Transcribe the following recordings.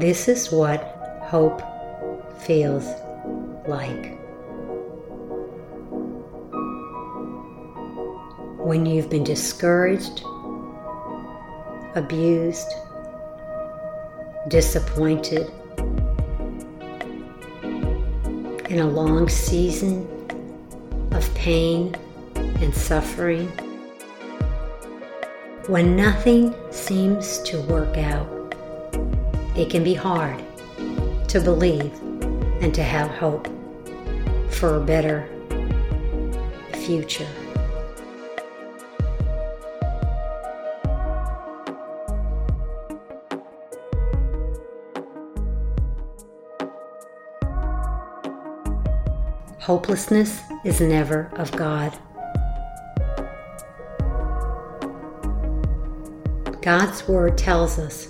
This is what hope feels like. When you've been discouraged, abused, disappointed, in a long season of pain and suffering, when nothing seems to work out, it can be hard to believe and to have hope for a better future. Hopelessness is never of God. God's Word tells us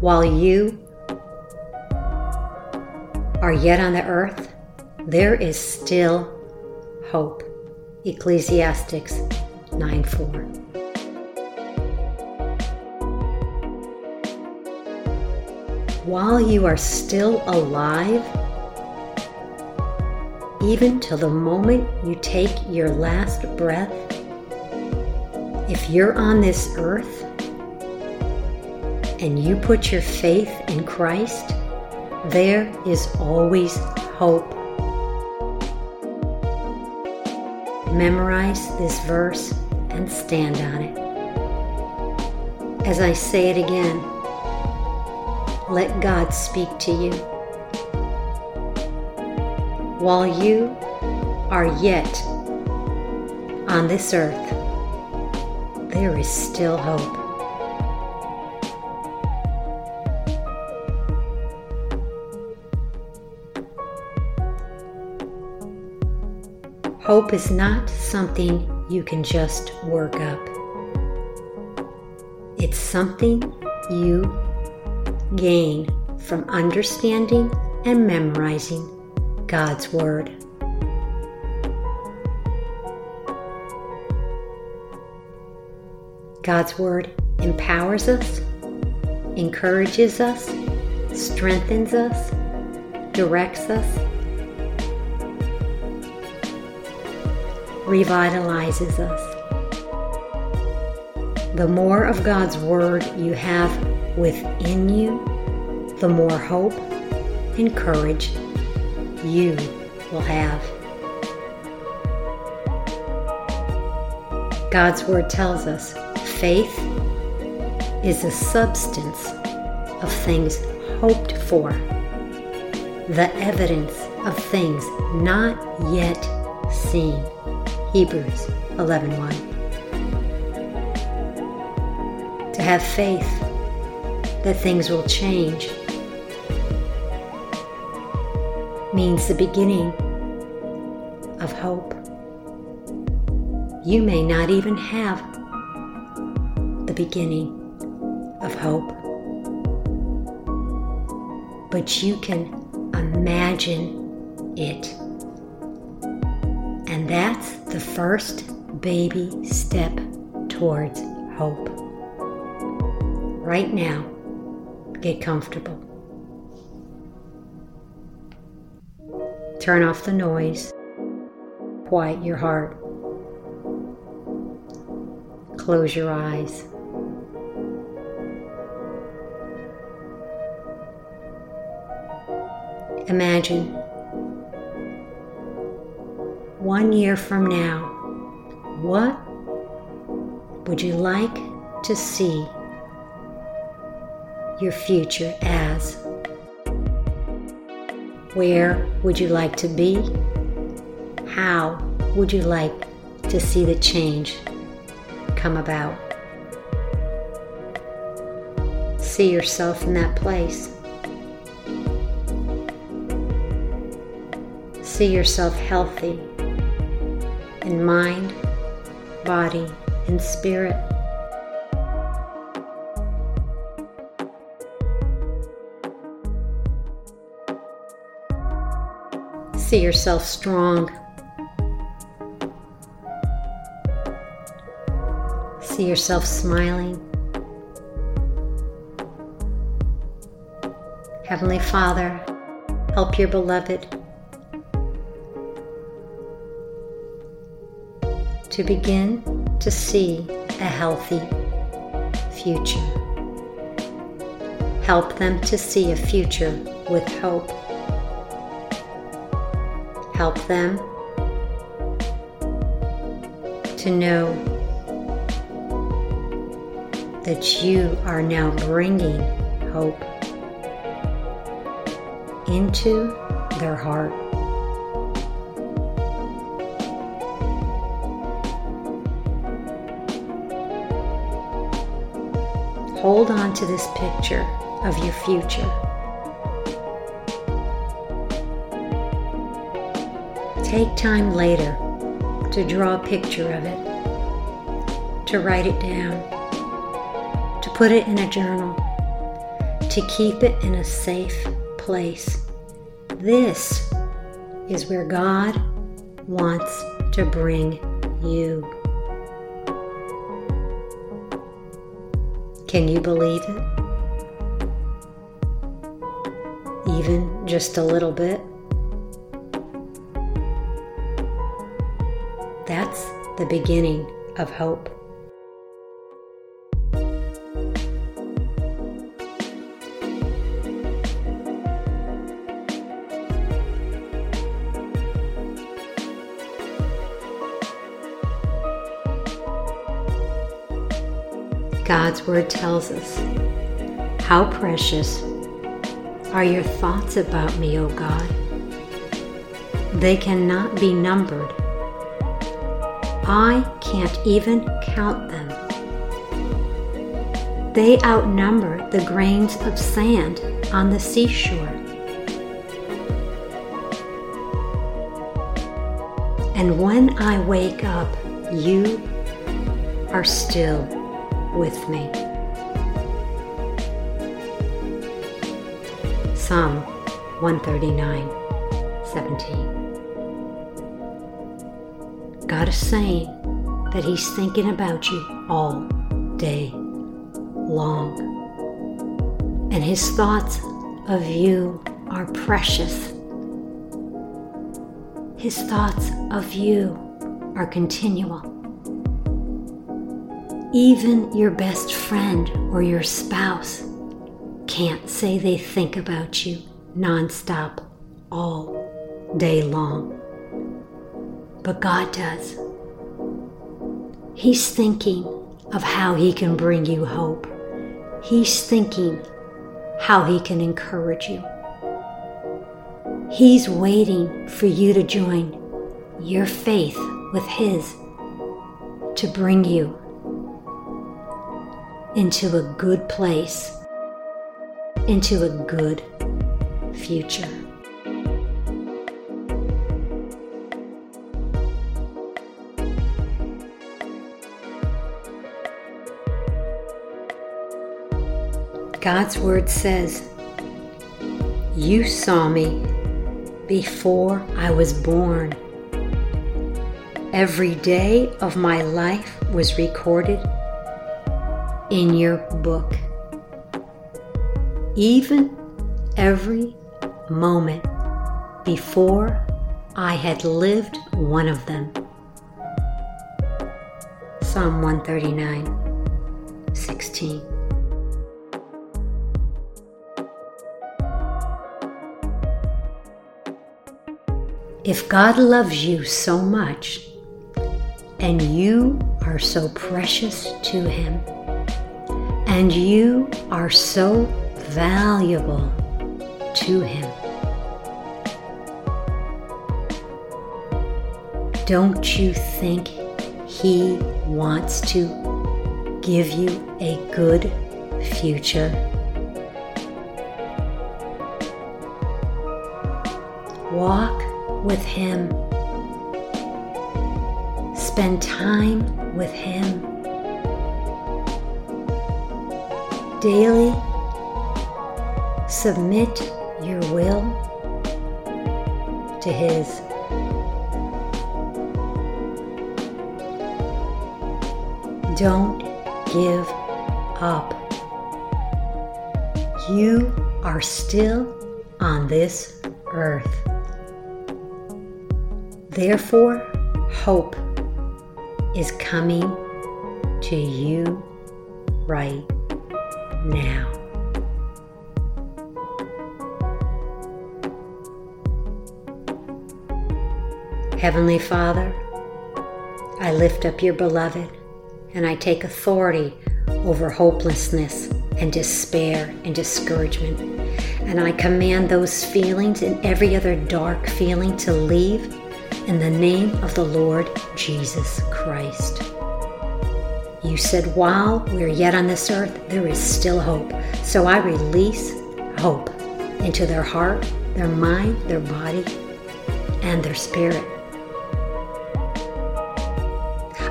while you are yet on the earth, there is still hope. Ecclesiastes 9 4. While you are still alive, even till the moment you take your last breath, if you're on this earth and you put your faith in Christ, there is always hope. Memorize this verse and stand on it. As I say it again, let God speak to you while you are yet on this earth, there is still hope. Hope is not something you can just work up. It's something you gain from understanding and memorizing God's Word. God's Word empowers us, encourages us, strengthens us, directs us, revitalizes us. The more of God's Word you have within you, the more hope and courage you will have. God's Word tells us faith is the substance of things hoped for, the evidence of things not yet seen. Hebrews 11:1. To have faith that things will change means the beginning of hope. You may not even have the beginning of hope, but you can imagine it. And that's the first baby step towards hope. Right now, get comfortable. Turn off the noise. Quiet your heart. Close your eyes. Imagine one year from now, what would you like to see your future as? Where would you like to be? How would you like to see the change come about? See yourself in that place. See yourself healthy in mind, body, and spirit. See yourself strong. See yourself smiling. Heavenly Father, help your beloved to begin to see a healthy future. Help them to see a future with hope. Help them to know that you are now bringing hope into their heart. Hold on to this picture of your future. Take time later to draw a picture of it, to write it down, to put it in a journal, to keep it in a safe place. This is where God wants to bring you. Can you believe it? Even just a little bit? That's the beginning of hope. God's Word tells us, How precious are your thoughts about me, O God? They cannot be numbered. I can't even count them. They outnumber the grains of sand on the seashore. And when I wake up, you are still with me. Psalm 139 17. God is saying that He's thinking about you all day long. And His thoughts of you are precious. His thoughts of you are continual. Even your best friend or your spouse can't say they think about you nonstop all day long. But God does. He's thinking of how He can bring you hope. He's thinking how He can encourage you. He's waiting for you to join your faith with His to bring you into a good place, into a good future. God's Word says, You saw me before I was born. Every day of my life was recorded in your book. Even every moment before I had lived one of them. Psalm 139 16. If God loves you so much and you are so precious to Him, and you are so valuable to Him. Don't you think He wants to give you a good future? Walk with Him. Spend time with Him. Daily submit your will to His. Don't give up. You are still on this earth. Therefore, hope is coming to you right now. Heavenly Father, I lift up your beloved and I take authority over hopelessness and despair and discouragement. And I command those feelings and every other dark feeling to leave in the name of the Lord Jesus Christ. You said, while we're yet on this earth, there is still hope. So I release hope into their heart, their mind, their body, and their spirit.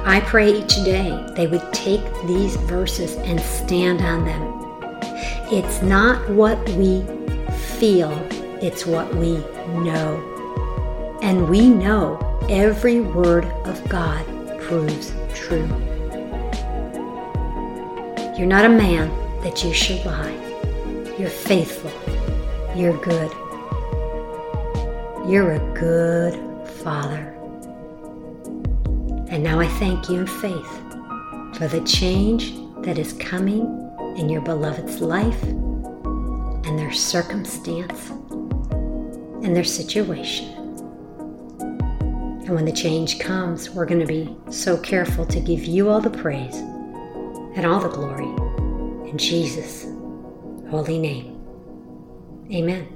I pray each day they would take these verses and stand on them. It's not what we feel, it's what we know. And we know every word of God proves true. You're not a man that you should lie. You're faithful. You're good. You're a good father. And now I thank you in faith for the change that is coming in your beloved's life and their circumstance and their situation. And when the change comes, we're going to be so careful to give you all the praise and all the glory in Jesus' holy name. Amen.